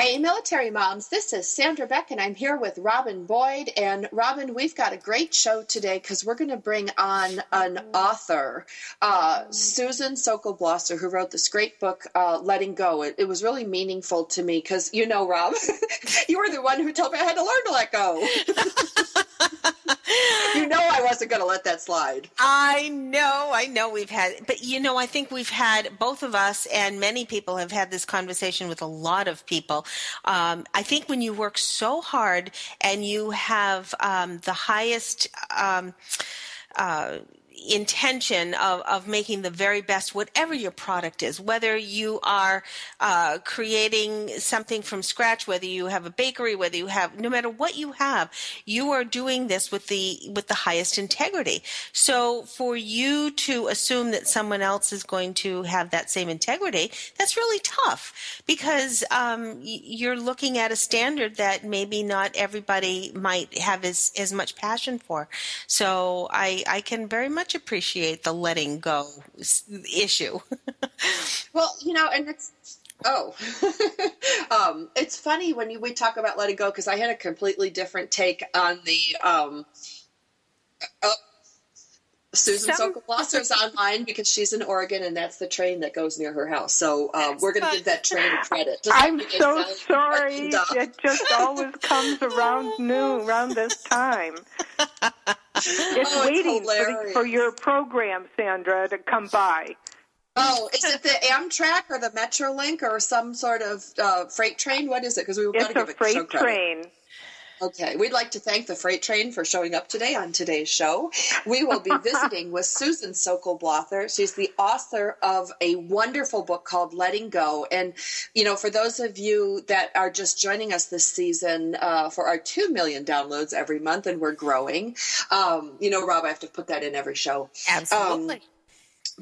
Hey, military moms, this is Sandra Beck, and I'm here with Robin Boyd. And Robin, we've got a great show today because we're going to bring on an author, uh, Susan Sokol Blosser, who wrote this great book, uh, Letting Go. It, it, was really meaningful to me because, you know, Rob, you were the one who told me I had to learn to let go. you know I wasn't going to let that slide. I know, I know we've had, but you know, I think we've had both of us and many people have had this conversation with a lot of people. Um, I think when you work so hard and you have um, the highest. Um, uh, intention of, of making the very best, whatever your product is, whether you are uh, creating something from scratch, whether you have a bakery, whether you have, no matter what you have, you are doing this with the, with the highest integrity. So for you to assume that someone else is going to have that same integrity, that's really tough because um, you're looking at a standard that maybe not everybody might have as, as much passion for. So I, I can very much much appreciate the letting go issue. well, you know, and it's Oh, um, it's funny when you, we talk about letting go because I had a completely different take on the um, uh, Susan Some... online because she's in Oregon and that's the train that goes near her house. So um, we're going to give that train credit. Just I'm so sorry. It just always comes around noon, around this time. It's oh, waiting for, for your program, Sandra, to come by. Oh, is it the Amtrak or the Metrolink or some sort of uh, freight train? What is it? Because we were going to give it a freight train. Okay, we'd like to thank the Freight Train for showing up today on today's show. We will be visiting with Susan Sokol Blosser. She's the author of a wonderful book called Letting Go. And, you know, for those of you that are just joining us this season uh, for our 2 million downloads every month, and we're growing, um, you know, Rob, I have to put that in every show. Absolutely. Um,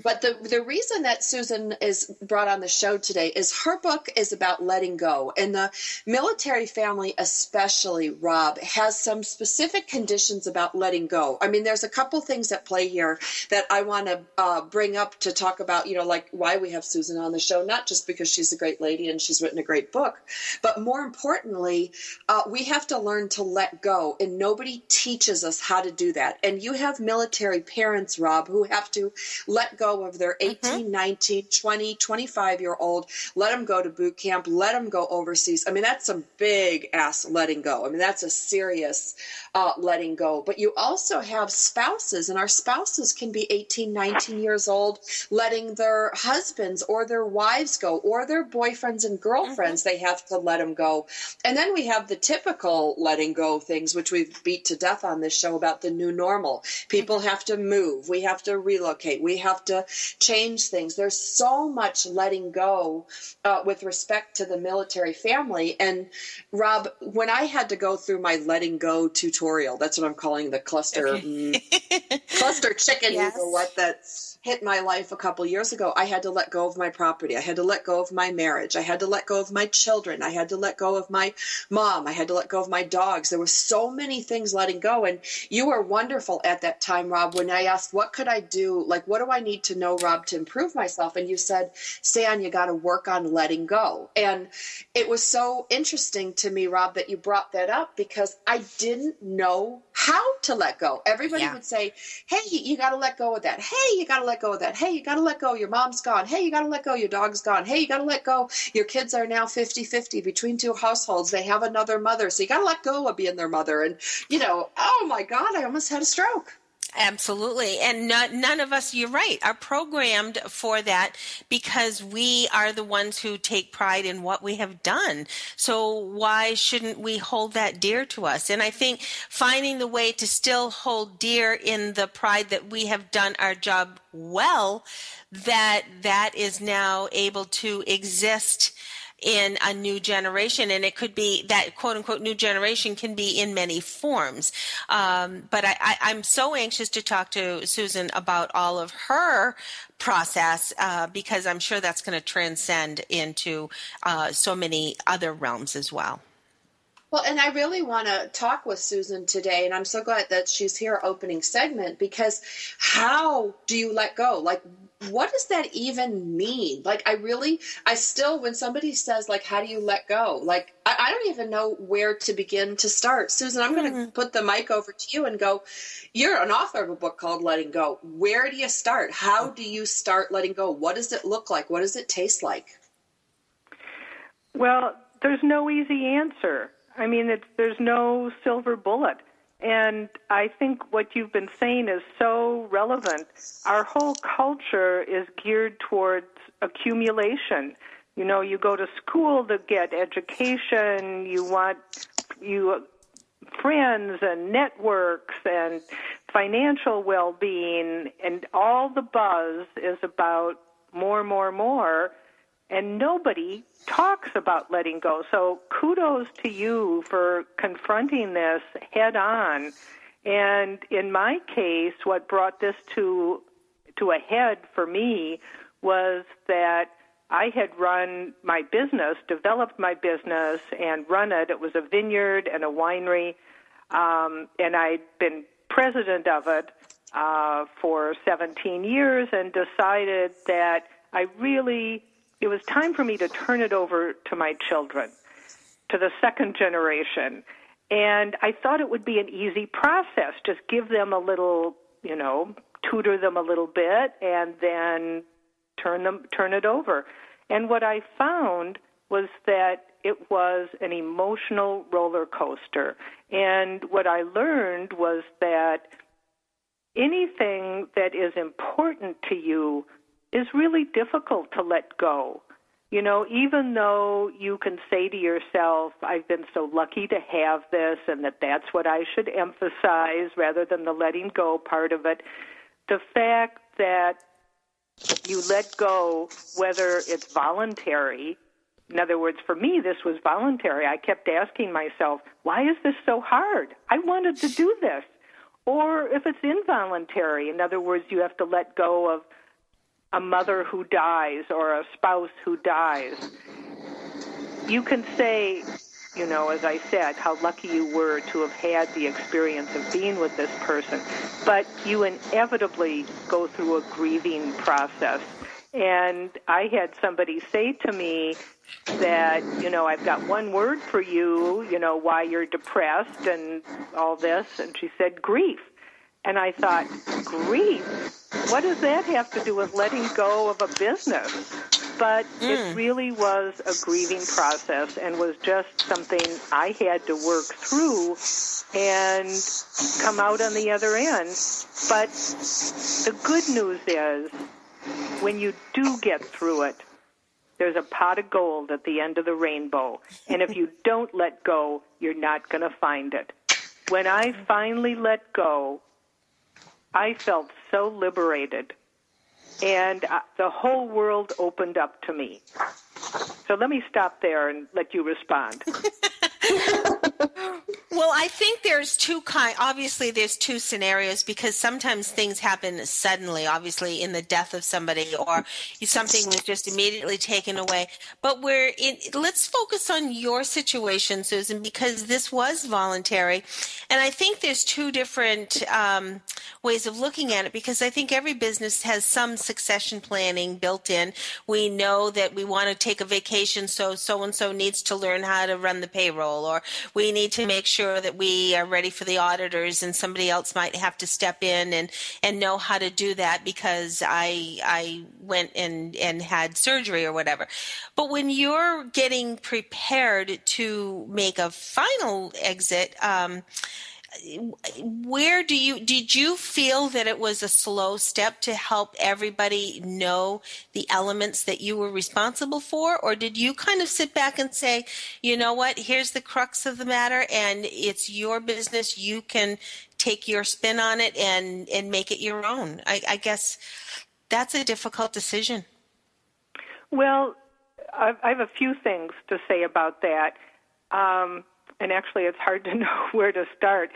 but the the reason that Susan is brought on the show today is her book is about letting go, and the military family, especially Rob, has some specific conditions about letting go. I mean, there's a couple things at play here that I want to uh, bring up to talk about. You know, like why we have Susan on the show, not just because she's a great lady and she's written a great book, but more importantly, uh, we have to learn to let go, and nobody teaches us how to do that. And you have military parents, Rob, who have to let go of their mm-hmm. 18, mm-hmm. 19, 20, 25 year old, let them go to boot camp, let them go overseas. I mean, that's some big ass letting go. I mean, that's a serious uh, letting go. But you also have spouses, and our spouses can be 18, 19 years old, letting their husbands or their wives go, or their boyfriends and girlfriends, mm-hmm. they have to let them go. And then we have the typical letting go things, which we've beat to death on this show about the new normal. People have to move, we have to relocate, we have to change things. There's so much letting go uh, with respect to the military family. And Rob, when I had to go through my letting go tutorial, that's what I'm calling the cluster mm, cluster chicken yes. or what that's hit my life a couple years ago, I had to let go of my property. I had to let go of my marriage. I had to let go of my children. I had to let go of my mom. I had to let go of my dogs. There were so many things letting go. And you were wonderful at that time, Rob, when I asked, what could I do? Like, what do I need to know, Rob, to improve myself? And you said, Stan, you got to work on letting go. And it was so interesting to me, Rob, that you brought that up because I didn't know how to let go. Everybody yeah. would say, "Hey, you got to let go of that. Hey, you got to let go of that. Hey, you got to let go. Your mom's gone. Hey, you got to let go. Your dog's gone. Hey, you got to let go. Your kids are now 50-50 between two households. They have another mother, so you got to let go of being their mother." And you know, oh my God, I almost had a stroke. Absolutely. And none of us, you're right, are programmed for that because we are the ones who take pride in what we have done. So why shouldn't we hold that dear to us? And I think finding the way to still hold dear in the pride that we have done our job well, that that is now able to exist in a new generation. And it could be that quote unquote new generation can be in many forms. Um, but I, am so anxious to talk to Susan about all of her process uh, because I'm sure that's going to transcend into uh, so many other realms as well. Well, and I really want to talk with Susan today, and I'm so glad that she's here opening segment because how do you let go? Like, what does that even mean? Like, I really, I still, when somebody says, like, how do you let go? Like, I, I don't even know where to begin to start. Susan, I'm going to mm-hmm. put the mic over to you and go, you're an author of a book called Letting Go. Where do you start? How do you start letting go? What does it look like? What does it taste like? Well, there's no easy answer. I mean, it's, there's no silver bullet. And I think what you've been saying is so relevant. Our whole culture is geared towards accumulation. You know, you go to school to get education, you want you friends and networks and financial well-being and all the buzz is about more more more and nobody talks about letting go. So kudos to you for confronting this head on. And in my case, what brought this to to a head for me was that I had run my business, developed my business, and run it. It was a vineyard and a winery, um, and I'd been president of it uh, for 17 years, and decided that I really it was time for me to turn it over to my children, to the second generation. And I thought it would be an easy process. Just give them a little, you know, tutor them a little bit and then turn them turn it over. And what I found was that it was an emotional roller coaster. And what I learned was that anything that is important to you is really difficult to let go. You know, even though you can say to yourself, I've been so lucky to have this and that that's what I should emphasize rather than the letting go part of it, the fact that you let go, whether it's voluntary, in other words, for me, this was voluntary. I kept asking myself, why is this so hard? I wanted to do this. Or if it's involuntary, in other words, you have to let go of a mother who dies or a spouse who dies, you can say, you know, as I said, how lucky you were to have had the experience of being with this person. But you inevitably go through a grieving process. And I had somebody say to me that, you know, I've got one word for you, you know, why you're depressed and all this. And she said, grief. And I thought, grief? What does that have to do with letting go of a business? But mm. it really was a grieving process and was just something I had to work through and come out on the other end. But the good news is when you do get through it, there's a pot of gold at the end of the rainbow. And if you don't let go, you're not going to find it. When I finally let go, I felt so liberated. And uh, the whole world opened up to me. So let me stop there and let you respond. well, I think there's two kind. Obviously, there's two scenarios because sometimes things happen suddenly. Obviously, in the death of somebody, or something was just immediately taken away. But we're in. Let's focus on your situation, Susan, because this was voluntary, and I think there's two different um, ways of looking at it. Because I think every business has some succession planning built in. We know that we want to take a vacation, so so and so needs to learn how to run the payroll, or we need to make sure that we are ready for the auditors and somebody else might have to step in and and know how to do that because I I went and and had surgery or whatever. But when you're getting prepared to make a final exit, um, where do you did you feel that it was a slow step to help everybody know the elements that you were responsible for? Or did you kind of sit back and say you know what? Here's the crux of the matter and it's your business. You can take your spin on it and and make it your own. I, I guess that's a difficult decision. Well i have a few things to say about that. Um, and actually it's hard to know where to start.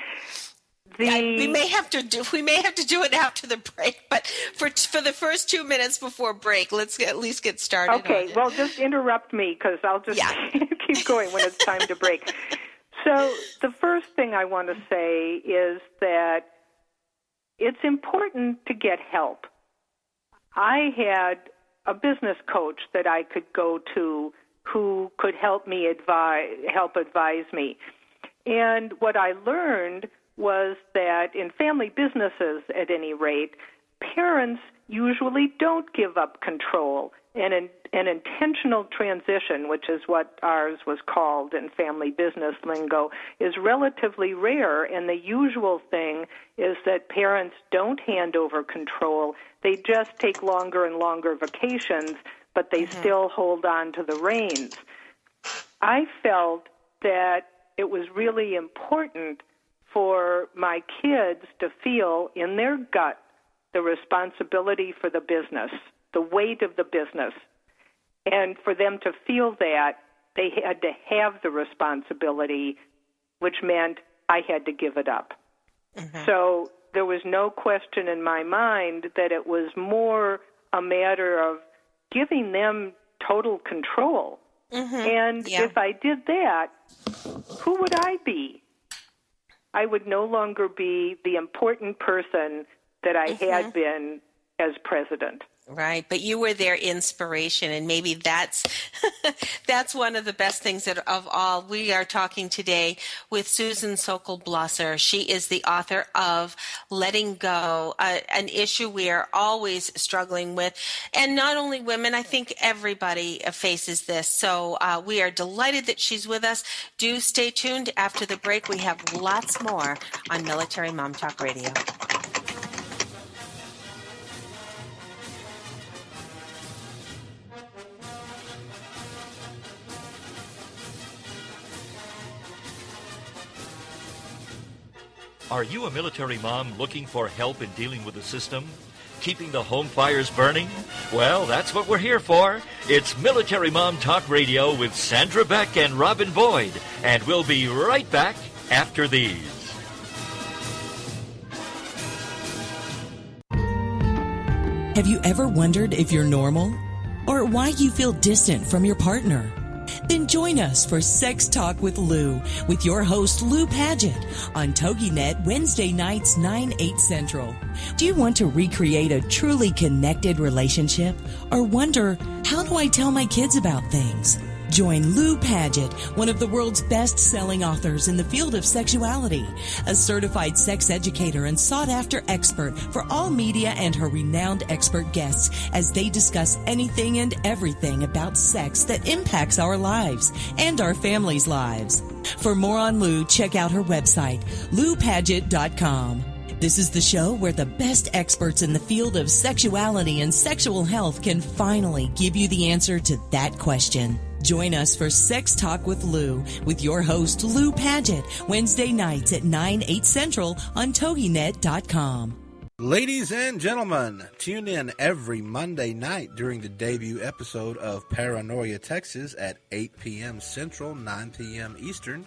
The... We may have to do we may have to do it after the break, but for for the first two minutes before break, let's get, at least get started. Okay, well, just interrupt me because I'll just yeah. keep going when it's time to break. So the first thing I want to say is that it's important to get help. I had a business coach that I could go to who could help me advise help advise me. And what I learned was that in family businesses at any rate, parents usually don't give up control. And an, an intentional transition, which is what ours was called in family business lingo, is relatively rare. And the usual thing is that parents don't hand over control. They just take longer and longer vacations but they mm-hmm. still hold on to the reins. I felt that it was really important for my kids to feel in their gut the responsibility for the business, the weight of the business. And for them to feel that, they had to have the responsibility, which meant I had to give it up. Mm-hmm. So there was no question in my mind that it was more a matter of giving them total control. Mm-hmm. And yeah. if I did that, who would I be? I would no longer be the important person that I mm-hmm. had been as president. Right, but you were their inspiration, and maybe that's that's one of the best things that, of all. We are talking today with Susan Sokol Blosser. She is the author of "Letting Go," uh, an issue we are always struggling with, and not only women. I think everybody faces this. So uh, we are delighted that she's with us. Do stay tuned. After the break, we have lots more on Military Mom Talk Radio. Are you a military mom looking for help in dealing with the system? Keeping the home fires burning? Well, that's what we're here for. It's Military Mom Talk Radio with Sandra Beck and Robin Boyd, and we'll be right back after these. Have you ever wondered if you're normal? Or why you feel distant from your partner? Then join us for Sex Talk with Lou with your host Lou Paget on TogiNet Wednesday nights 9 8 Central. Do you want to recreate a truly connected relationship or wonder how do I tell my kids about things? Join Lou Paget, one of the world's best selling authors in the field of sexuality, a certified sex educator and sought after expert for all media and her renowned expert guests as they discuss anything and everything about sex that impacts our lives and our families' lives. For more on Lou, check out her website, loupaget.com. This is the show where the best experts in the field of sexuality and sexual health can finally give you the answer to that question. Join us for Sex Talk with Lou with your host, Lou Paget, Wednesday nights at 9, 8 central on TogiNet.com. Ladies and gentlemen, tune in every Monday night during the debut episode of Paranoia, Texas at 8 p.m. Central, 9 p.m. Eastern,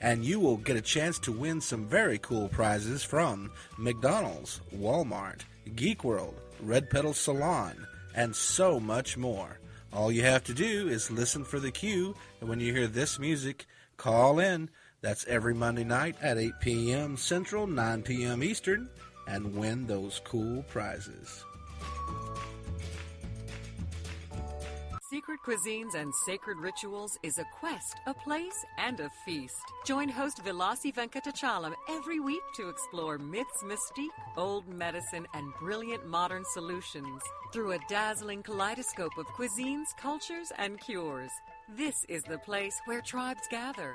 and you will get a chance to win some very cool prizes from McDonald's, Walmart, Geek World, Red Pedal Salon, and so much more. All you have to do is listen for the cue, and when you hear this music, call in. That's every Monday night at 8 p.m. Central, 9 p.m. Eastern, and win those cool prizes. Secret Cuisines and Sacred Rituals is a quest, a place, and a feast. Join host Vilasi Venkatachalam every week to explore myths, mystique, old medicine, and brilliant modern solutions through a dazzling kaleidoscope of cuisines, cultures, and cures. This is the place where tribes gather,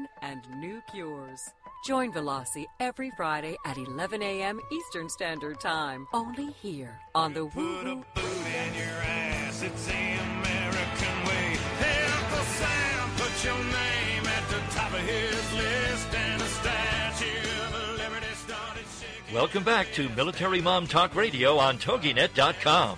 and new cures. Join Velasi every Friday at 11 a.m. Eastern Standard Time, only here on the Woo Put a Woo. boot in your ass, it's the American way. Hey, Uncle Sam, put your name at the top of his list, and a statue of liberty started shaking. Welcome back to Military Mom Talk Radio on TogiNet.com.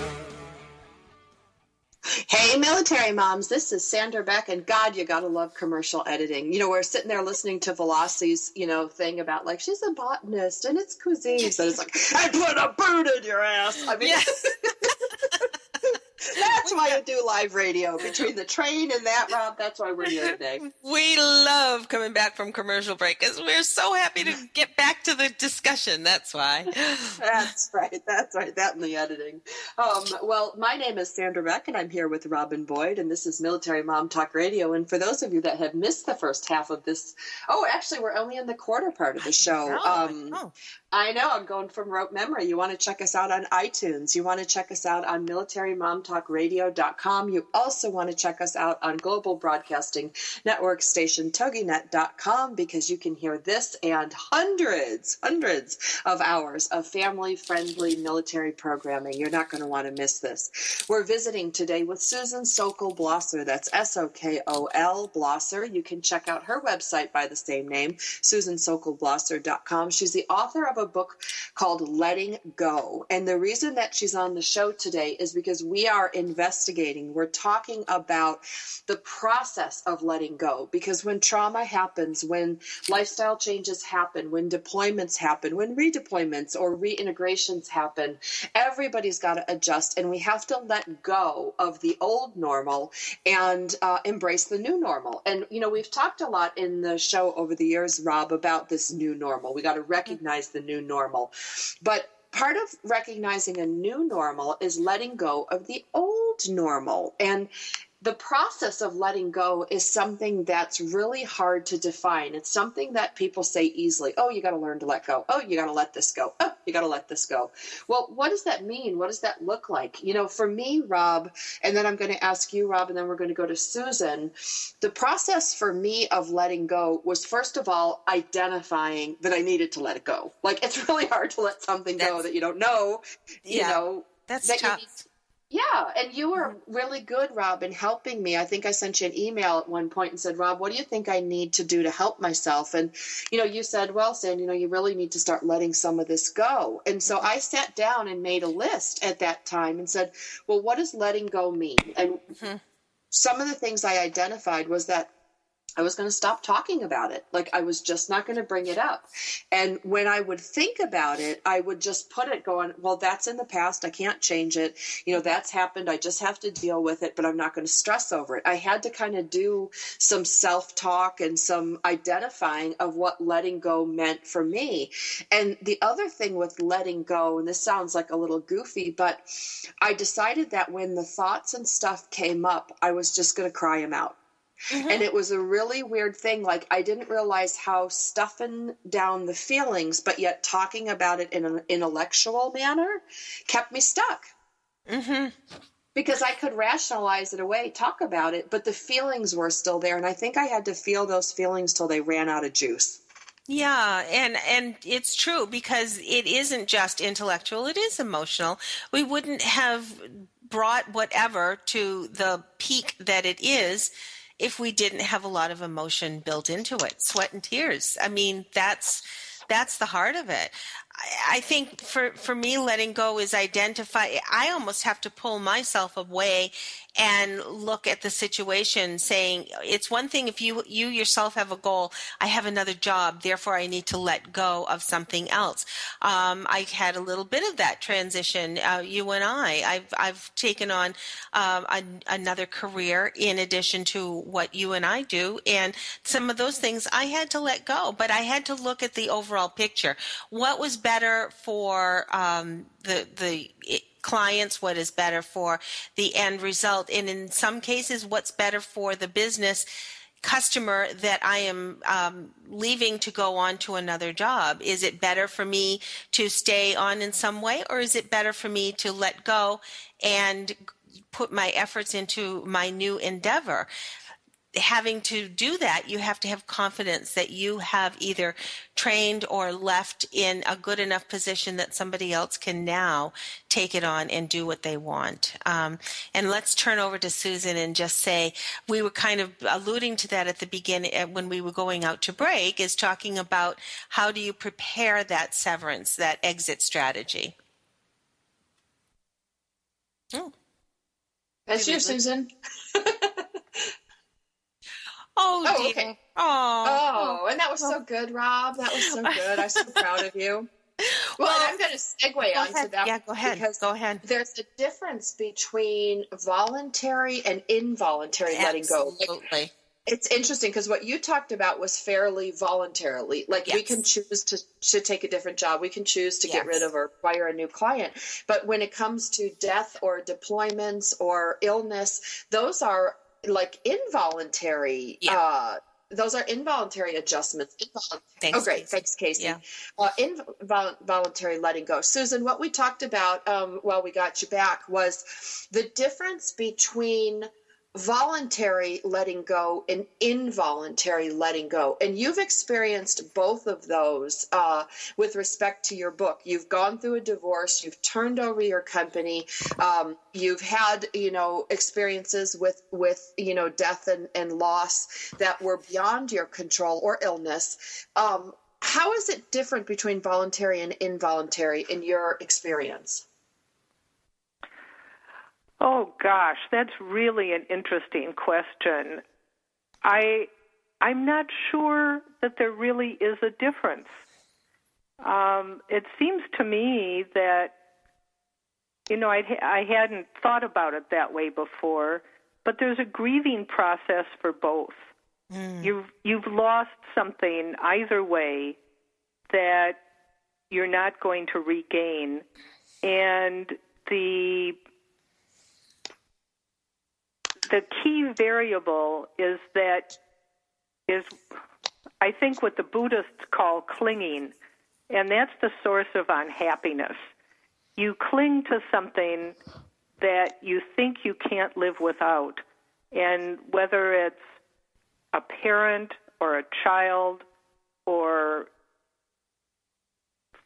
Hey, military moms, this is Sandra Beck, and God, you gotta love commercial editing. You know, we're sitting there listening to Veloci's, you know, thing about like she's a botanist and it's cuisines, and it's like, I put a bird in your ass. I mean, Yes. that's why I do live radio. Between the train and that, Rob, that's why we're here today. We love coming back from commercial break because we're so happy to get back to the discussion. That's why. That's right. That's right. That and the editing. Um, well, my name is Sandra Beck, and I'm here with Robin Boyd, and this is Military Mom Talk Radio. And for those of you that have missed the first half of this, oh, actually, we're only in the quarter part of the show. Um, Oh. I know I'm going from rote memory. You want to check us out on iTunes. You want to check us out on militarymomtalkradio.com. You also want to check us out on Global Broadcasting Network station toginet.com because you can hear this and hundreds, hundreds of hours of family friendly military programming. You're not going to want to miss this. We're visiting today with Susan Sokol Blosser. That's S O K O L Blosser. You can check out her website by the same name, susansokolblosser.com. She's the author of a book called Letting Go. And the reason that she's on the show today is because we are investigating, we're talking about the process of letting go. Because when trauma happens, when lifestyle changes happen, when deployments happen, when redeployments or reintegrations happen, everybody's got to adjust and we have to let go of the old normal and uh, embrace the new normal. And, you know, we've talked a lot in the show over the years, Rob, about this new normal. We got to recognize the new normal. But part of recognizing a new normal is letting go of the old normal. And the process of letting go is something that's really hard to define. It's something that people say easily. Oh, you got to learn to let go. Oh, you got to let this go. Oh, you got to let this go. Well, what does that mean? What does that look like? You know, for me, Rob, and then I'm going to ask you, Rob, and then we're going to go to Susan. The process for me of letting go was first of all identifying that I needed to let it go. Like it's really hard to let something go that you don't know. You Yeah, know, That's that tough. Yeah, and you were mm-hmm. really good, Rob, in helping me. I think I sent you an email at one point and said, Rob, what do you think I need to do to help myself? And, you know, you said, well, Sam, you know, you really need to start letting some of this go. And so mm-hmm. I sat down and made a list at that time and said, well, what does letting go mean? And mm-hmm. some of the things I identified was that I was going to stop talking about it. Like I was just not going to bring it up. And when I would think about it, I would just put it going, well, that's in the past. I can't change it. You know, that's happened. I just have to deal with it, but I'm not going to stress over it. I had to kind of do some self talk and some identifying of what letting go meant for me. And the other thing with letting go, and this sounds like a little goofy, but I decided that when the thoughts and stuff came up, I was just going to cry them out. Mm-hmm. And it was a really weird thing. Like, I didn't realize how stuffing down the feelings, but yet talking about it in an intellectual manner kept me stuck. Mm-hmm. Because I could rationalize it away, talk about it, but the feelings were still there. And I think I had to feel those feelings till they ran out of juice. Yeah, and and it's true because it isn't just intellectual, it is emotional. We wouldn't have brought whatever to the peak that it is if we didn't have a lot of emotion built into it, sweat and tears. I mean, that's that's the heart of it. I think for, for me, letting go is identify. I almost have to pull myself away and look at the situation saying it's one thing if you you yourself have a goal i have another job therefore i need to let go of something else. Um, i had a little bit of that transition uh, you and i. I've i've taken on um, another career in addition to what you and i do and some of those things i had to let go but i had to look at the overall picture. What was better for um, the the clients, what is better for the end result, and in some cases, what's better for the business customer that I am um, leaving to go on to another job? Is it better for me to stay on in some way, or is it better for me to let go and put my efforts into my new endeavor? Having to do that, you have to have confidence that you have either trained or left in a good enough position that somebody else can now take it on and do what they want. Um, and let's turn over to Susan and just say we were kind of alluding to that at the beginning uh, when we were going out to break, is talking about how do you prepare that severance, that exit strategy. Oh. That's you, Susan. Oh, oh okay. Oh, oh, and that was so good, Rob. That was so good. I'm so proud of you. Well, well I'm going to segue onto ahead. that. Yeah, go ahead. Because go ahead. There's a difference between voluntary and involuntary Absolutely. letting go. Absolutely. it's interesting because what you talked about was fairly voluntarily. Like yes. we can choose to, to take a different job. We can choose to yes. get rid of or acquire a new client. But when it comes to death or deployments or illness, those are like involuntary yeah. uh those are involuntary adjustments. Involuntary. Thanks, oh, great. Casey. Thanks, Casey. Yeah. Uh, involuntary letting go. Susan, what we talked about um, while we got you back was the difference between voluntary letting go and involuntary letting go. And you've experienced both of those uh, with respect to your book. You've gone through a divorce, you've turned over your company, um, you've had, you know, experiences with, with you know, death and, and loss that were beyond your control or illness. Um, how is it different between voluntary and involuntary in your experience? Oh gosh, that's really an interesting question. I I'm not sure that there really is a difference. Um, it seems to me that you know I I hadn't thought about it that way before, but there's a grieving process for both. Mm. You've you've lost something either way that you're not going to regain, and the the key variable is that is I think what the Buddhists call clinging, and that's the source of unhappiness. You cling to something that you think you can't live without, and whether it's a parent or a child or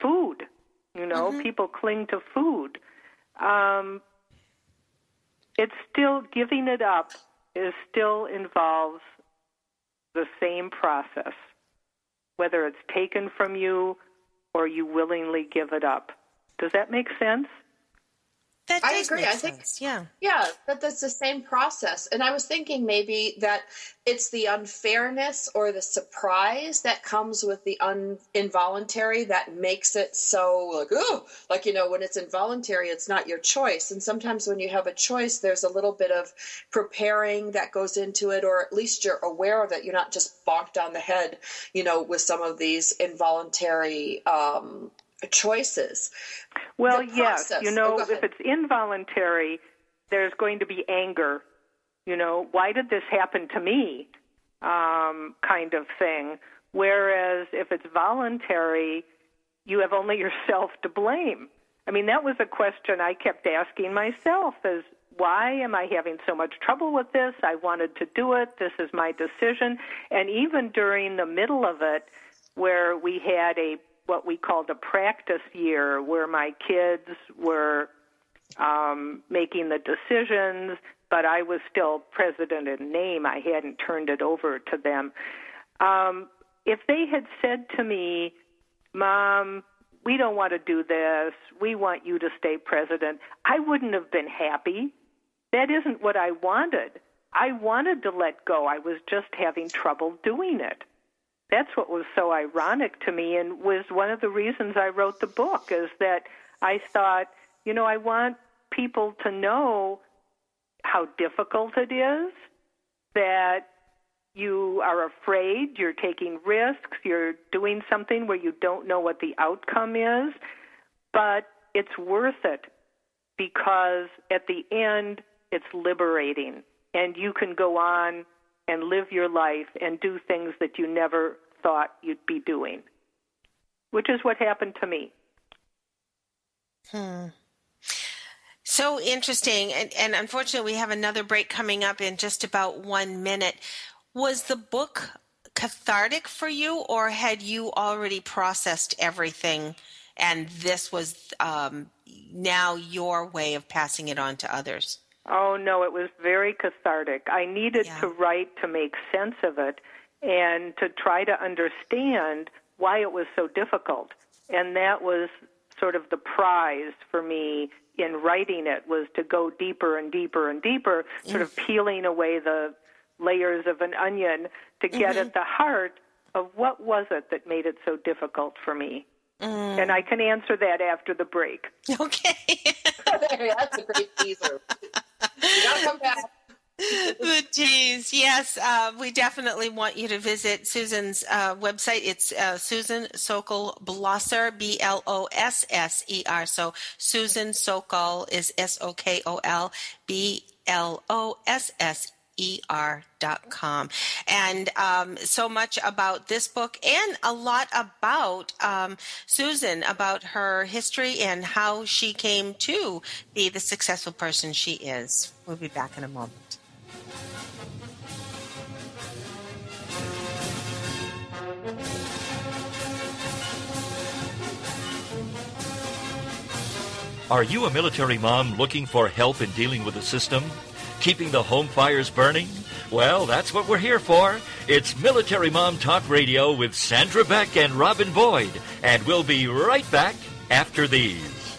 food, you know, mm-hmm. people cling to food. Um, it's still giving it up is still involves the same process, whether it's taken from you or you willingly give it up. Does that make sense? That I agree. I think- sense. yeah. Yeah, that that's the same process. And I was thinking maybe that it's the unfairness or the surprise that comes with the un- involuntary that makes it so like oh, like you know when it's involuntary, it's not your choice. And sometimes when you have a choice, there's a little bit of preparing that goes into it, or at least you're aware of it. You're not just bonked on the head, you know, with some of these involuntary um, choices. Well, yes. You oh, know, go if it's involuntary, there's going to be anger. You know, why did this happen to me? Um, kind of thing. Whereas if it's voluntary, you have only yourself to blame. I mean, that was a question I kept asking myself is why am I having so much trouble with this? I wanted to do it. This is my decision. And even during the middle of it, where we had a what we called a practice year, where my kids were um, making the decisions, but I was still president in name. I hadn't turned it over to them. Um, if they had said to me, Mom, we don't want to do this, we want you to stay president, I wouldn't have been happy. That isn't what I wanted. I wanted to let go. I was just having trouble doing it. That's what was so ironic to me and was one of the reasons I wrote the book is that I thought, you know, I want people to know how difficult it is, that you are afraid, you're taking risks, you're doing something where you don't know what the outcome is, but it's worth it because at the end it's liberating and you can go on and live your life and do things that you never thought you'd be doing, which is what happened to me. Hmm. So interesting. And, and unfortunately, we have another break coming up in just about one minute. Was the book cathartic for you, or had you already processed everything and this was um, now your way of passing it on to others? Oh no, it was very cathartic. I needed Yeah. to write to make sense of it and to try to understand why it was so difficult. And that was sort of the prize for me in writing it was to go deeper and deeper and deeper, sort of peeling away the layers of an onion to get mm-hmm. at the heart of what was it that made it so difficult for me. And I can answer that after the break. Okay. That's a great teaser. You gotta come back. the tease. Yes, uh, we definitely want you to visit Susan's uh, website. It's uh, Susan Sokol Blosser, B L O S S E R. So Susan Sokol is S O K O L B L O S S E R dot com. And um, so much about this book and a lot about um, Susan, about her history and how she came to be the successful person she is. We'll be back in a moment. Are you a military mom looking for help in dealing with the system? Keeping the home fires burning? Well, that's what we're here for. It's Military Mom Talk Radio with Sandra Beck and Robin Boyd, and we'll be right back after these.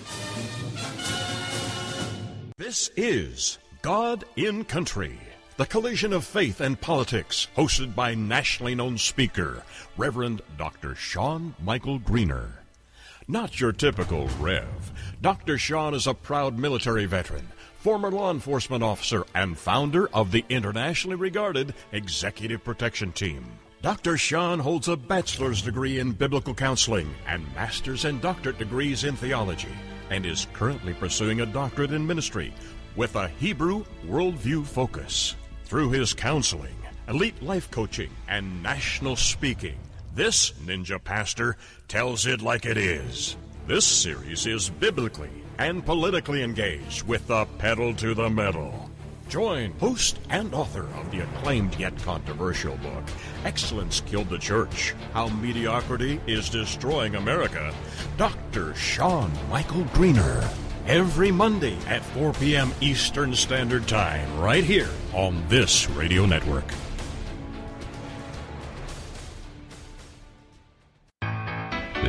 This is God in Country, the collision of faith and politics, hosted by nationally known speaker, Reverend Dr. Sean Michael Greener. Not your typical Rev. Dr. Sean is a proud military veteran, former law enforcement officer, and founder of the internationally regarded Executive Protection Team. Dr. Sean holds a bachelor's degree in biblical counseling and master's and doctorate degrees in theology, and is currently pursuing a doctorate in ministry with a Hebrew worldview focus. Through his counseling, elite life coaching, and national speaking, this ninja pastor tells it like it is. This series is biblically and politically engaged with the pedal to the metal. Join host and author of the acclaimed yet controversial book, Excellence Killed the Church How Mediocrity is Destroying America, Dr. Sean Michael Greener. Every Monday at 4 p.m. Eastern Standard Time, right here on this radio network.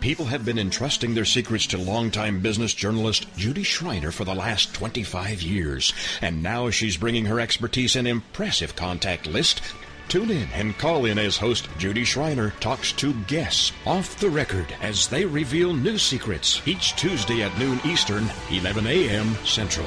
People have been entrusting their secrets to longtime business journalist Judy Schreiner for the last 25 years, and now she's bringing her expertise and impressive contact list Tune in and call in as host Judy Schreiner talks to guests off the record as they reveal new secrets each Tuesday at noon Eastern, 11 a.m. Central.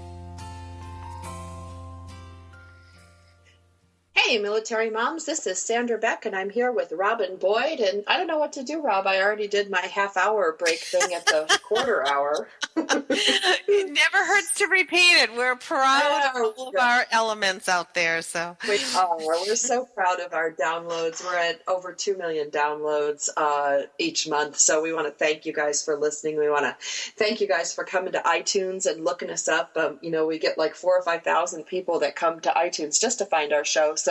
Hey, military moms, this is Sandra Beck, and I'm here with Robin Boyd. And I don't know what to do, Rob. I already did my half hour break thing at the quarter hour. it never hurts to repeat it. We're proud of all of our elements out there. So we are. We're so proud of our downloads. We're at over 2 million downloads uh, each month. So we want to thank you guys for listening. We want to thank you guys for coming to iTunes and looking us up. Um, you know, we get like four or 5,000 people that come to iTunes just to find our show. So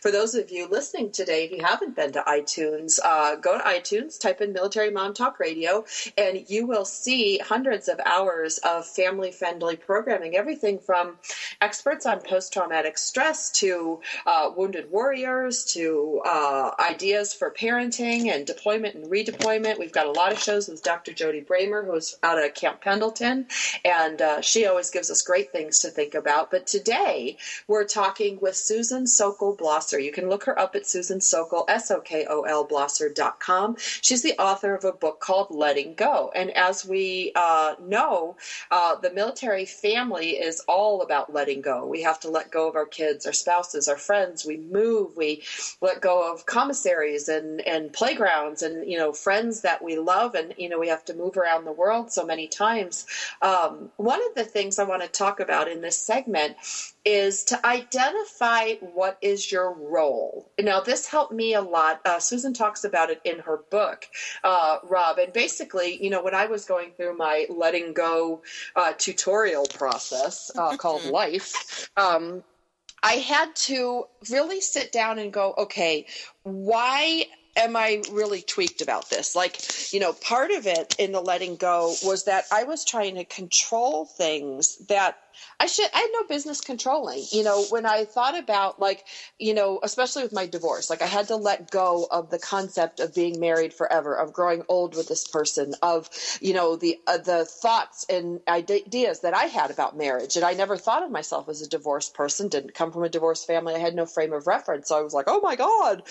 for those of you listening today, if you haven't been to iTunes, uh, go to iTunes, type in Military Mom Talk Radio, and you will see hundreds of hours of family friendly programming. Everything from experts on post traumatic stress to uh, wounded warriors to uh, ideas for parenting and deployment and redeployment. We've got a lot of shows with Dr. Jody Bramer, who's out of Camp Pendleton, and uh, she always gives us great things to think about. But today we're talking with Susan Sokol Blosser. You can look her up at Susan Sokol, S O K O L Blosser.com. She's the author of a book called Letting Go. And as we uh, know, uh, the military family is all about letting go. We have to let go of our kids, our spouses, our friends. We move, we let go of commissaries and, and playgrounds and, you know, friends that we love. And, you know, we have to move around the world so many times. Um, one of the things I want to talk about in this segment is to identify what is your role. Now, this helped me a lot. Uh, Susan talks about it in her book, uh, Rob. And basically, you know, when I was going through my letting go uh, tutorial process uh, called Life, um, I had to really sit down and go, okay, why am I really tweaked about this? Like, you know, part of it in the letting go was that I was trying to control things that I should I had no business controlling. You know, when I thought about like, you know, especially with my divorce, like I had to let go of the concept of being married forever, of growing old with this person, of, you know, the uh, the thoughts and ideas that I had about marriage. And I never thought of myself as a divorced person, didn't come from a divorced family. I had no frame of reference. So I was like, "Oh my god,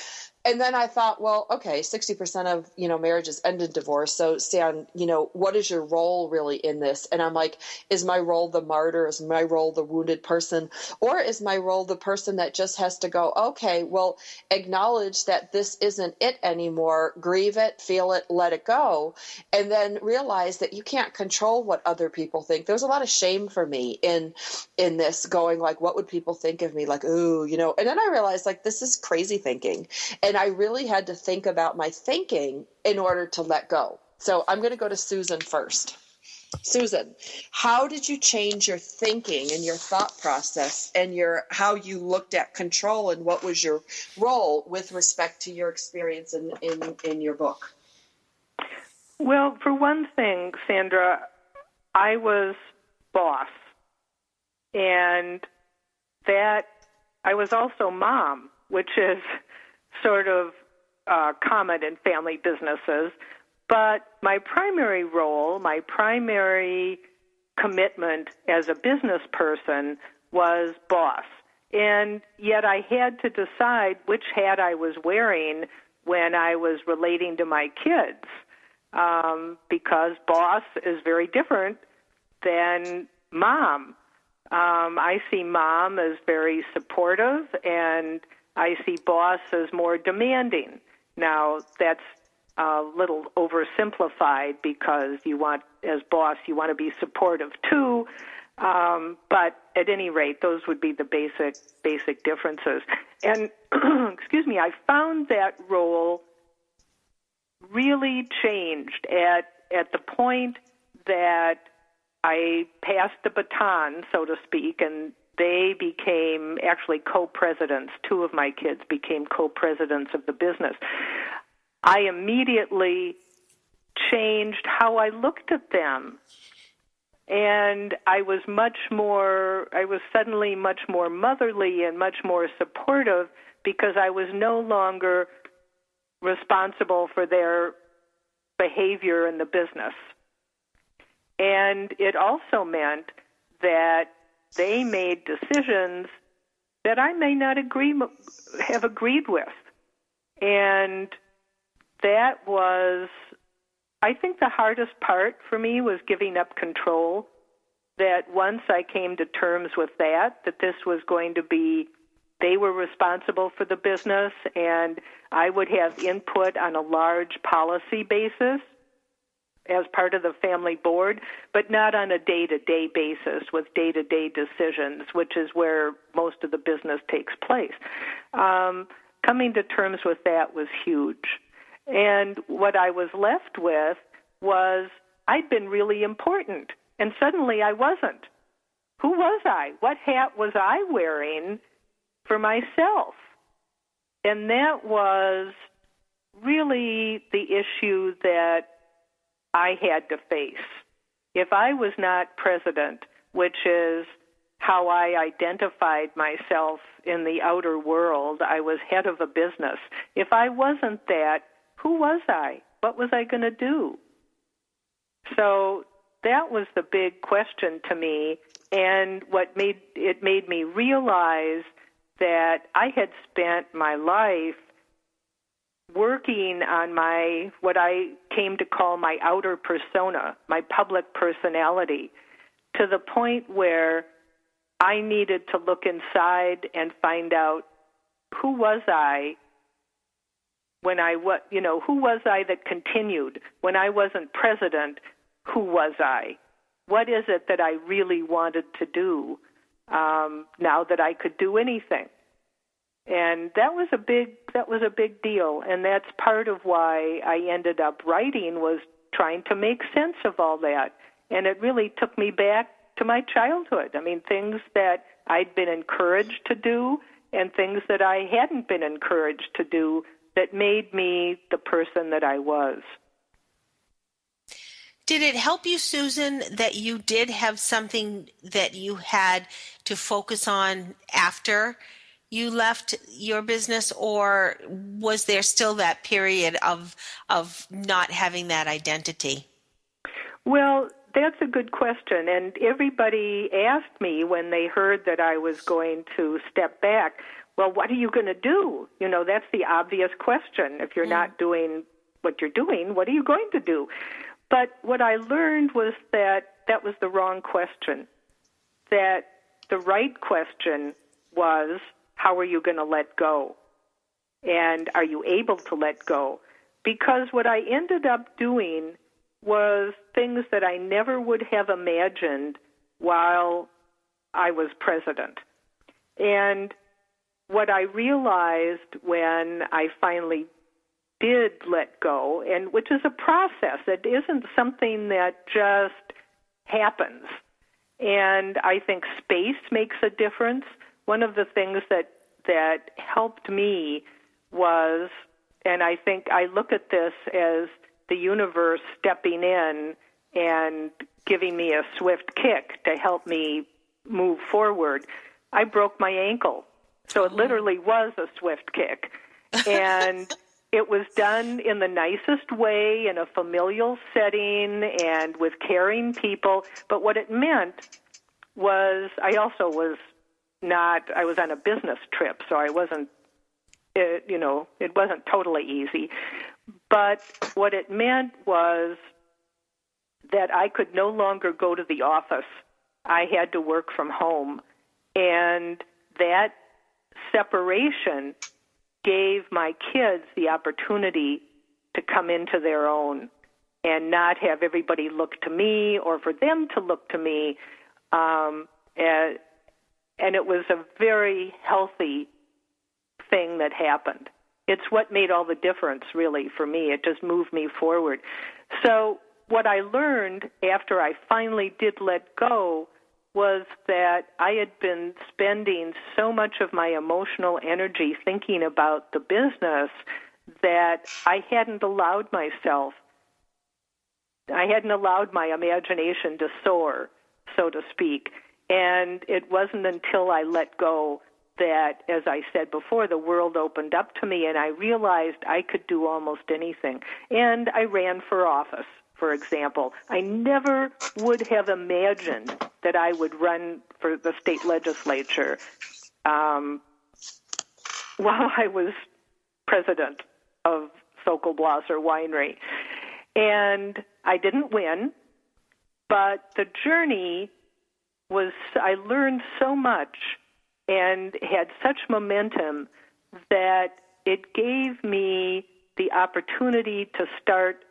and then I thought, well, okay, 60% of, you know, marriages end in divorce. So Stan, you know, what is your role really in this? And I'm like, is my role the martyr? Is my role the wounded person? Or is my role the person that just has to go, okay, well, acknowledge that this isn't it anymore, grieve it, feel it, let it go. And then realize that you can't control what other people think. There's a lot of shame for me in, in this going like, what would people think of me? Like, ooh, you know, and then I realized like, this is crazy thinking. And I really had to think about my thinking in order to let go. So I'm going to go to Susan first. Susan, how did you change your thinking and your thought process and your how you looked at control and what was your role with respect to your experience in, in, in your book? Well, for one thing, Sandra, I was boss. And that I was also mom, which is sort of uh, common in family businesses. But my primary role, my primary commitment as a business person was boss. And yet I had to decide which hat I was wearing when I was relating to my kids. um, because boss is very different than mom. Um, I see mom as very supportive, and I see boss as more demanding. Now, that's a little oversimplified because you want, as boss, you want to be supportive too. Um, but at any rate, those would be the basic basic differences. And excuse me, I found that role really changed at at the point that I passed the baton, so to speak, and they became actually co-presidents. Two of my kids became co-presidents of the business. I immediately changed how I looked at them. And I was much more, I was suddenly much more motherly and much more supportive because I was no longer responsible for their behavior in the business. And it also meant that they made decisions that I may not agree have agreed with. And that was I think the hardest part for me was giving up control. That once I came to terms with that, that this was going to be, they were responsible for the business and I would have input on a large policy basis as part of the family board, but not on a day to day basis with day to day decisions, which is where most of the business takes place. Um, coming to terms with that was huge. And what I was left with was I'd been really important, and suddenly I wasn't. Who was I? What hat was I wearing for myself? And that was really the issue that I had to face. If I was not president, which is how I identified myself in the outer world, I was head of a business. If I wasn't that, who was I? What was I going to do? So that was the big question to me, and what made it made me realize that I had spent my life working on my what I came to call my outer persona, my public personality, to the point where I needed to look inside and find out who was I when I was, you know, who was I that continued? When I wasn't president, who was I? What is it that I really wanted to do um, now that I could do anything? And that was a big that was a big deal, and that's part of why I ended up writing was trying to make sense of all that. And it really took me back to my childhood. I mean, things that I'd been encouraged to do and things that I hadn't been encouraged to do that made me the person that I was. Did it help you, Susan, that you did have something that you had to focus on after you left your business, or was there still that period of of not having that identity? Well, that's a good question, and everybody asked me when they heard that I was going to step back well, what are you going to do? You know, that's the obvious question. If you're mm. not doing what you're doing, what are you going to do? But what I learned was that that was the wrong question. That the right question was, how are you going to let go? And are you able to let go? Because what I ended up doing was things that I never would have imagined while I was president. And what I realized when I finally did let go, and which is a process, it isn't something that just happens. And I think space makes a difference. One of the things that that helped me was, and I think I look at this as the universe stepping in and giving me a swift kick to help me move forward. I broke my ankle so it oh. literally was a swift kick. And it was done in the nicest way, in a familial setting, and with caring people. But what it meant was I also was not, I was on a business trip, so I wasn't, it, you know, it wasn't totally easy. But what it meant was that I could no longer go to the office. I had to work from home. And that separation gave my kids the opportunity to come into their own and not have everybody look to me or for them to look to me. Um, and, and it was a very healthy thing that happened. It's what made all the difference, really, for me. It just moved me forward. So, what I learned after I finally did let go was that I had been spending so much of my emotional energy thinking about the business that I hadn't allowed myself, I hadn't allowed my imagination to soar, so to speak. And it wasn't until I let go that, as I said before, the world opened up to me and I realized I could do almost anything. And I ran for office, for example. I never would have imagined that I would run for the state legislature um, while I was president of Sokol Blosser Winery. And I didn't win, but the journey was, I learned so much and had such momentum that it gave me the opportunity to start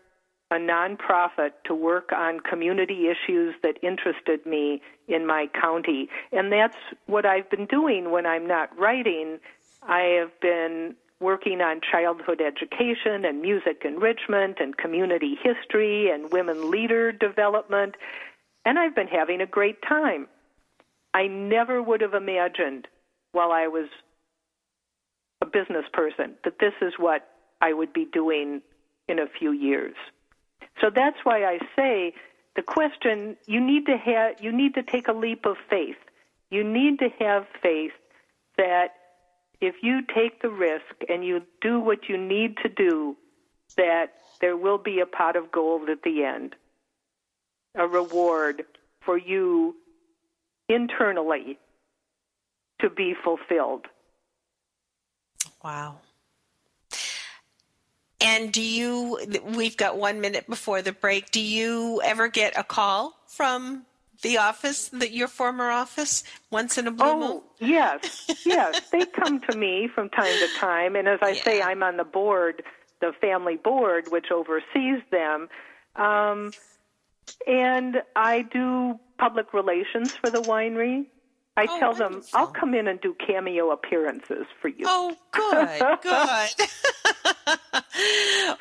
a nonprofit to work on community issues that interested me in my county. And that's what I've been doing when I'm not writing. I have been working on childhood education and music enrichment and community history and women leader development. And I've been having a great time. I never would have imagined while I was a business person that this is what I would be doing in a few years. So that's why I say the question you need to have you need to take a leap of faith. You need to have faith that if you take the risk and you do what you need to do, that there will be a pot of gold at the end, a reward for you internally to be fulfilled. Wow. And do you, we've got one minute before the break, do you ever get a call from the office, that your former office, once in a blue oh, moon? yes, yes. they come to me from time to time, and as I yeah. say, I'm on the board, the family board, which oversees them. Um, and I do public relations for the winery. I oh, tell wonderful. them I'll come in and do cameo appearances for you. Oh, good, good.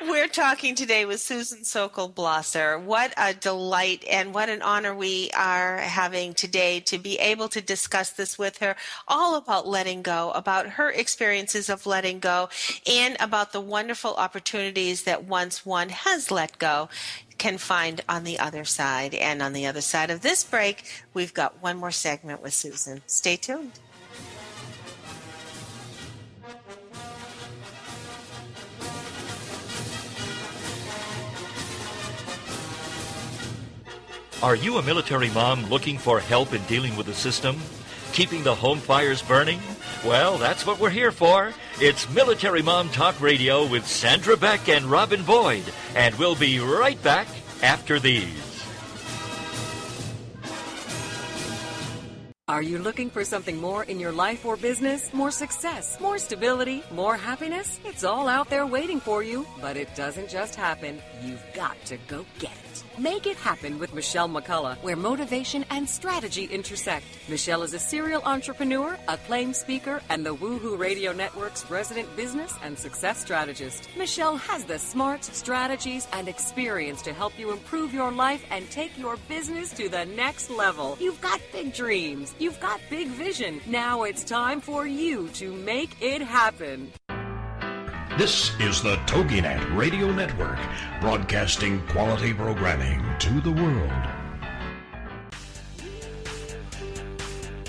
We're talking today with Susan Sokol Blosser. What a delight and what an honor we are having today to be able to discuss this with her, all about letting go, about her experiences of letting go, and about the wonderful opportunities that once one has let go can find on the other side. And on the other side of this break, we've got one more segment with Susan. Stay tuned. Are you a military mom looking for help in dealing with the system? Keeping the home fires burning? Well, that's what we're here for. It's Military Mom Talk Radio with Sandra Beck and Robin Boyd. And we'll be right back after these. Are you looking for something more in your life or business? More success, more stability, more happiness? It's all out there waiting for you, but it doesn't just happen. You've got to go get it. Make it happen with Michelle McCullough, where motivation and strategy intersect. Michelle is a serial entrepreneur, acclaimed speaker, and the Woohoo Radio Network's resident business and success strategist. Michelle has the smarts, strategies, and experience to help you improve your life and take your business to the next level. You've got big dreams, you've got big vision. Now it's time for you to make it happen. This is the TogiNet Radio Network, broadcasting quality programming to the world.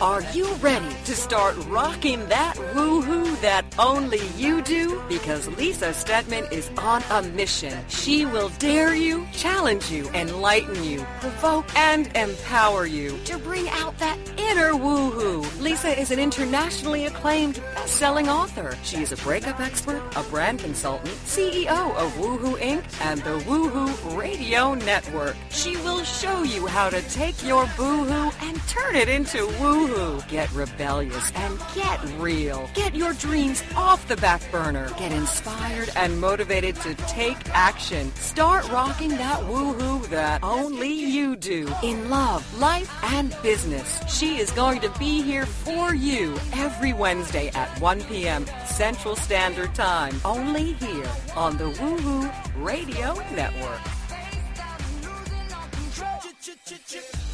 Are you ready to start rocking that woohoo that only you do? Because Lisa Steadman is on a mission. She will dare you, challenge you, enlighten you, provoke, and empower you to bring out that inner woohoo. Lisa is an internationally acclaimed best-selling author. She is a breakup expert, a brand consultant, CEO of Woohoo Inc. and the Woohoo Radio Network. She will show you how to take your boohoo and turn it into woohoo. Get rebellious and get real. Get your dreams off the back burner. Get inspired and motivated to take action. Start rocking that woohoo that only you do in love, life, and business. She is going to be here for you every Wednesday at 1 p.m. Central Standard Time. Only here on the Woohoo Radio Network.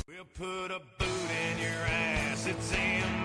We'll put a boot in your ass. It's the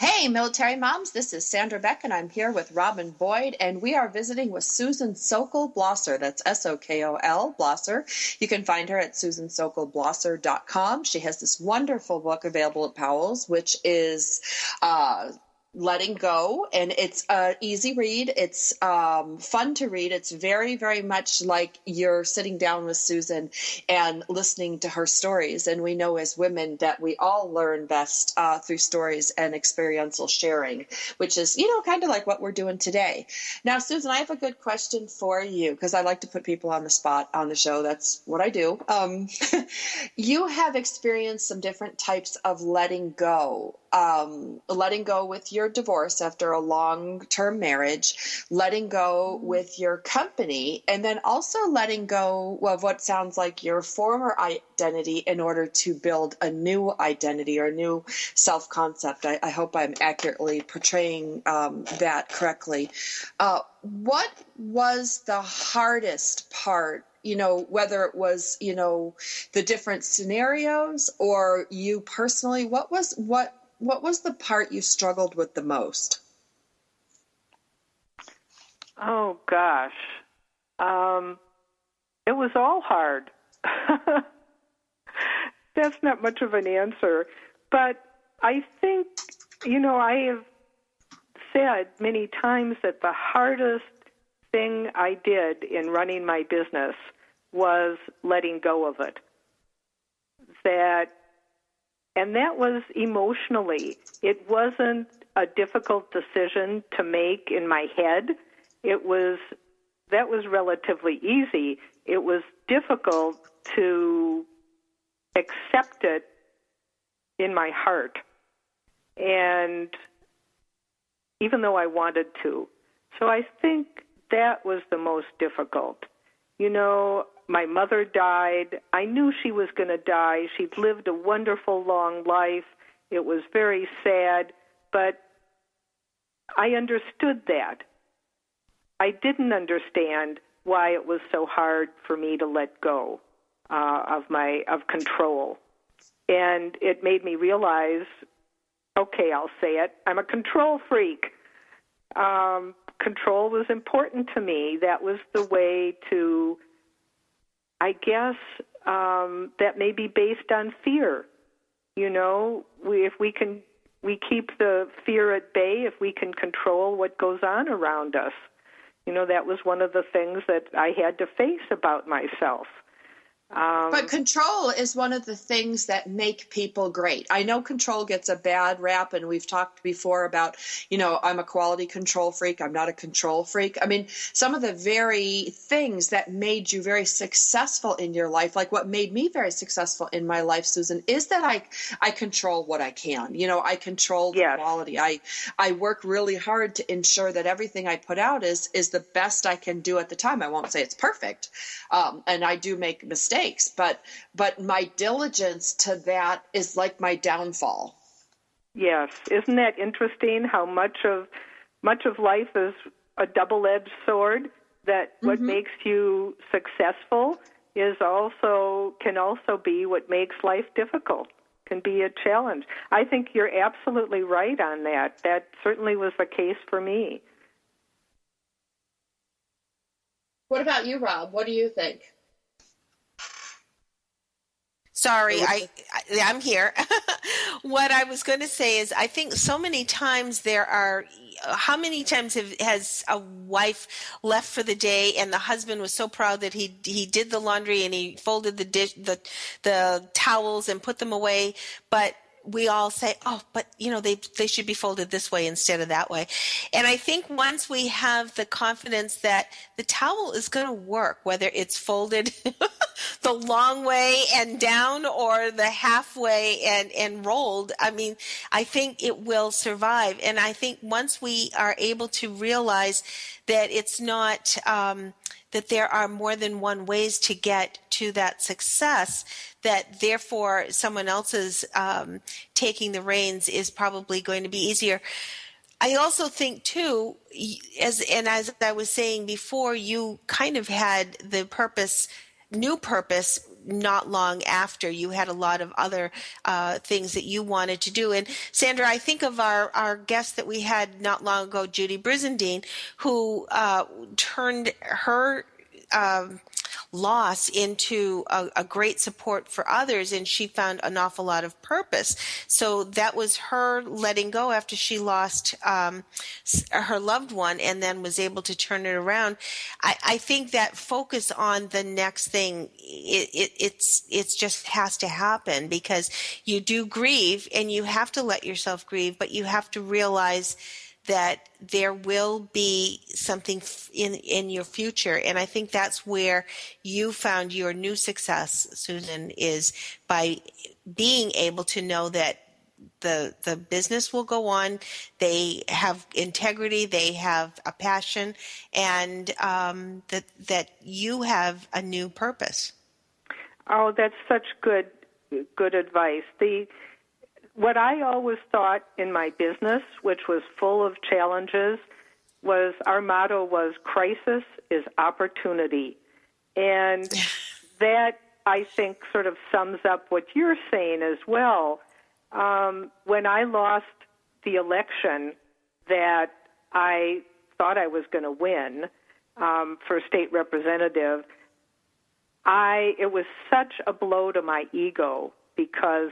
Hey, military moms, this is Sandra Beck, and I'm here with Robin Boyd, and we are visiting with Susan Sokol Blosser. That's S O K O L Blosser. You can find her at susansokolblosser.com. She has this wonderful book available at Powell's, which is uh, letting go and it's an easy read. It's um, fun to read. It's very very much like you're sitting down with susan and listening to her stories. And we know as women that we all learn best uh, through stories and experiential sharing which is you know kind of like what we're doing today. Now susan i have a good question for you because i like to put people on the spot on the show. That's what i do. Um, you have experienced some different types of letting go um, letting go with your divorce after a long term marriage, letting go with your company, and then also letting go of what sounds like your former identity in order to build a new identity or a new self concept. I, I, hope I'm accurately portraying um, that correctly. Uh, what was the hardest part you know, whether it was, you know, the different scenarios or you personally, what was, what what was the part you struggled with the most? Oh gosh, um, it was all hard. That's not much of an answer, but I think you know I have said many times that the hardest thing I did in running my business was letting go of it. That and that was emotionally. It wasn't a difficult decision to make in my head. It was that was relatively easy. It was difficult to accept it in my heart. And even though I wanted to. So I think that was the most difficult. You know, my mother died. I knew she was going to die. She'd lived a wonderful long life. It was very sad, but I understood that. I didn't understand why it was so hard for me to let go uh, of my of control, and it made me realize, okay, I'll say it. I'm a control freak. Um, control was important to me. That was the way to I guess um, that may be based on fear. You know, we, if we can, we keep the fear at bay. If we can control what goes on around us, you know, that was one of the things that I had to face about myself. Um, but control is one of the things that make people great. I know control gets a bad rap, and we've talked before about, you know, I'm a quality control freak. I'm not a control freak. I mean, some of the very things that made you very successful in your life, like what made me very successful in my life, Susan, is that I I control what I can. You know, I control the yes. quality. I I work really hard to ensure that everything I put out is is the best I can do at the time. I won't say it's perfect, um, and I do make mistakes takes. But but my diligence to that is like my downfall. Yes, isn't that interesting? How much of much of life is a double-edged sword. That what Mm-hmm. makes you successful is also can also be what makes life difficult. Can be a challenge. I think you're absolutely right on that. That certainly was the case for me. What about you, Rob? What do you think? Sorry, I, I I'm here. what I was going to say is, I think so many times there are. How many times have, has a wife left for the day, and the husband was so proud that he he did the laundry and he folded the dish the the towels and put them away, but we all say, "Oh, but you know, they they should be folded this way instead of that way." And I think once we have the confidence that the towel is going to work, whether it's folded the long way and down or the halfway and and rolled, I mean, I think it will survive. And I think once we are able to realize that it's not um, that there are more than one ways to get to that success that therefore someone else's um, taking the reins is probably going to be easier. I also think too as and as i was saying before you kind of had the purpose new purpose not long after. You had a lot of other uh, things that you wanted to do. And sandra i think of our, our guest that we had not long ago judy brizendine who uh, turned her um, loss into a, a great support for others and she found an awful lot of purpose. So that was her letting go after she lost um, her loved one and then was able to turn it around. I, I think that focus on the next thing it, it, it's it's just has to happen because you do grieve and you have to let yourself grieve but you have to realize that there will be something in in your future. And i think that's where you found your new success susan is by being able to know that the the business will go on. They have integrity. They have a passion. And um, that that you have a new purpose. Oh, that's such good good advice. The what I always thought in my business, which was full of challenges, was our motto was crisis is opportunity. And that I think sort of sums up what you're saying as well. Um, when I lost the election that I thought I was going to win um, for state representative, I it was such a blow to my ego because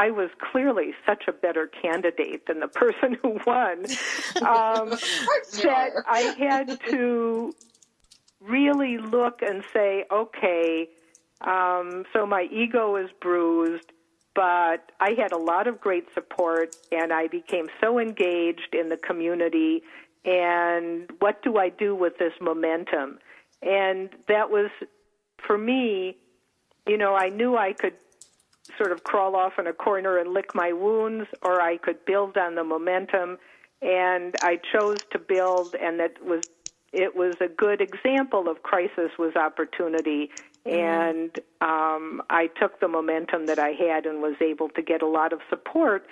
I was clearly such a better candidate than the person who won um, that I had to really look and say, okay, um, so my ego is bruised, but I had a lot of great support, and I became so engaged in the community. And what do I do with this momentum? And that was, for me, you know, I knew I could sort of crawl off in a corner and lick my wounds, or I could build on the momentum. And I chose to build, and that was it was a good example of crisis was opportunity. And um, I took the momentum that I had and was able to get a lot of support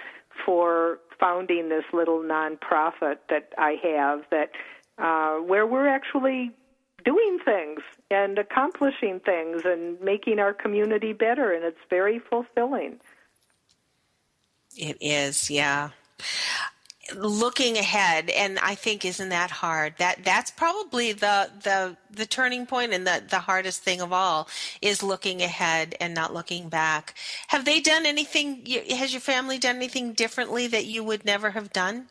for founding this little nonprofit that I have that uh, where we're actually doing things and accomplishing things and making our community better, and it's very fulfilling. It is, yeah. Looking ahead, and I think isn't that hard? That that's probably the the the turning point and the the hardest thing of all is looking ahead and not looking back. Have they done anything? Has your family done anything differently that you would never have done?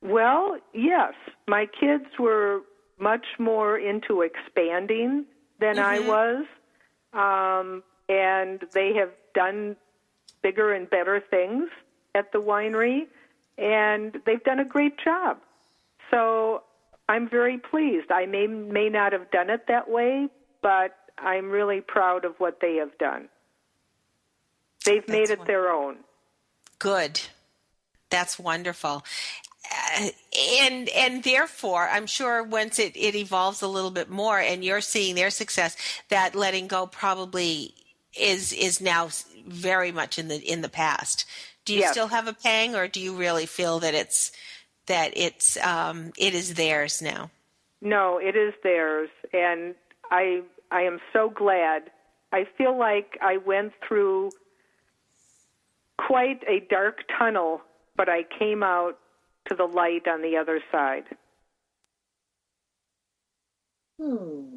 Well, yes, my kids were much more into expanding than I was, um, and they have done bigger and better things at the winery, and they've done a great job. So I'm very pleased. I may may not have done it that way, but I'm really proud of what they have done. They've made it their own. Good. That's wonderful. And and therefore i'm sure once it, it evolves a little bit more and you're seeing their success that letting go probably is is now very much in the in the past do you Yes. still have a pang or do you really feel that it's that it's um it is theirs now No, it is theirs, and I I am so glad. I feel like I went through quite a dark tunnel, but I came out to the light on the other side. Hmm.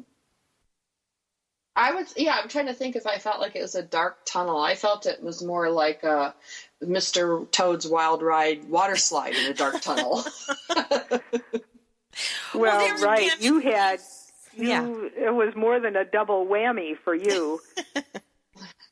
I would, yeah, I'm trying to think if I felt like it was a dark tunnel. I felt it was more like a Mr. Toad's Wild Ride water slide in a dark tunnel. Well, there right, again- you had you Yeah. it was more than a double whammy for you.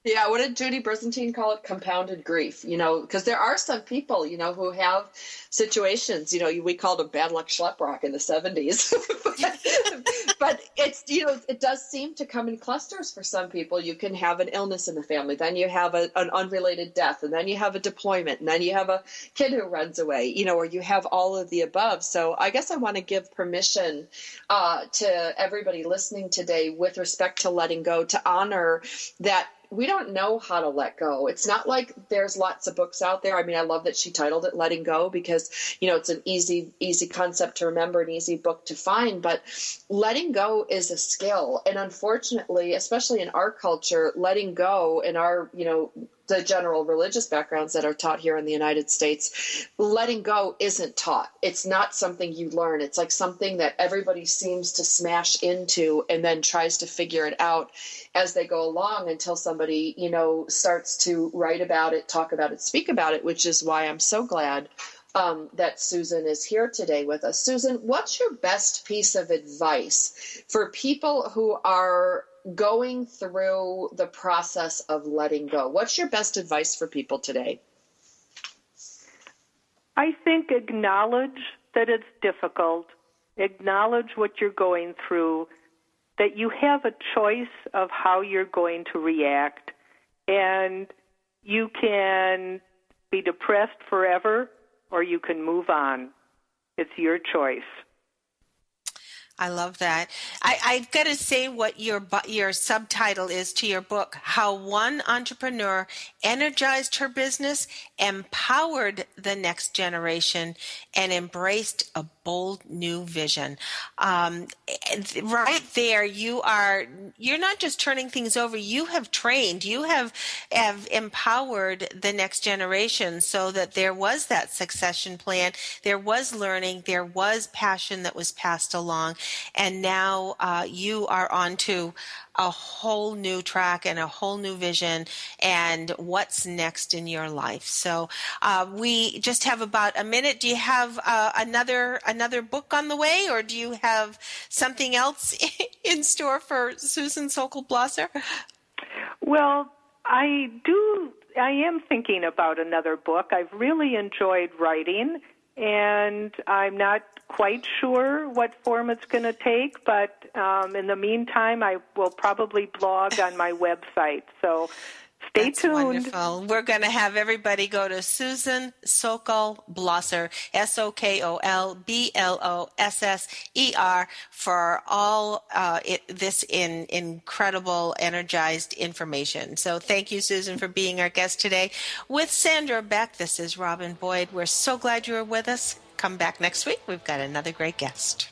Yeah, what did Judy Brizendine call it? Compounded grief. You know, because there are some people, you know, who have situations. You know, we called them bad luck schleprock in the seventies, but it's you know, it does seem to come in clusters for some people. You can have an illness in the family, then you have a, an unrelated death, and then you have a deployment, and then you have a kid who runs away. You know, or you have all of the above. So I guess I want to give permission uh, to everybody listening today with respect to letting go to honor that we don't know how to let go. It's not like there's lots of books out there. I mean, I love that she titled it Letting Go because, you know, it's an easy easy concept to remember, an easy book to find, but letting go is a skill. And unfortunately, especially in our culture, letting go in our, you know, the general religious backgrounds that are taught here in the United States, letting go isn't taught. It's not something you learn. It's like something that everybody seems to smash into and then tries to figure it out as they go along until somebody, you know, starts to write about it, talk about it, speak about it, which is why I'm so glad um, that Susan is here today with us. Susan, what's your best piece of advice for people who are going through the process of letting go? What's your best advice for people today? I think acknowledge that it's difficult, acknowledge what you're going through, that you have a choice of how you're going to react, and you can be depressed forever or you can move on. It's your choice. I love that. I, I've got to say what your your subtitle is to your book: How One Entrepreneur Energized Her Business, Empowered the Next Generation, and Embraced a Bold New Vision. Um, right there, you are you're not just turning things over. You have trained. You have have empowered the next generation so that there was that succession plan. There was learning. There was passion that was passed along and now uh, you are onto a whole new track and a whole new vision and what's next in your life so uh, we just have about a minute do you have uh, another another book on the way or do you have something else in store for susan sokol blosser Well, I do. I am thinking about another book. I've really enjoyed writing, and I'm not quite sure what form it's going to take. But um, in the meantime, I will probably blog on my website. So stay That's tuned. wonderful. We're going to have everybody go to Susan Sokol Blosser, S O K O L B L O S S E R, for all uh, it, this in incredible, energized information. So thank you, Susan, for being our guest today. With Sandra Beck, this is Robin Boyd. We're so glad you were with us. Come back next week. We've got another great guest.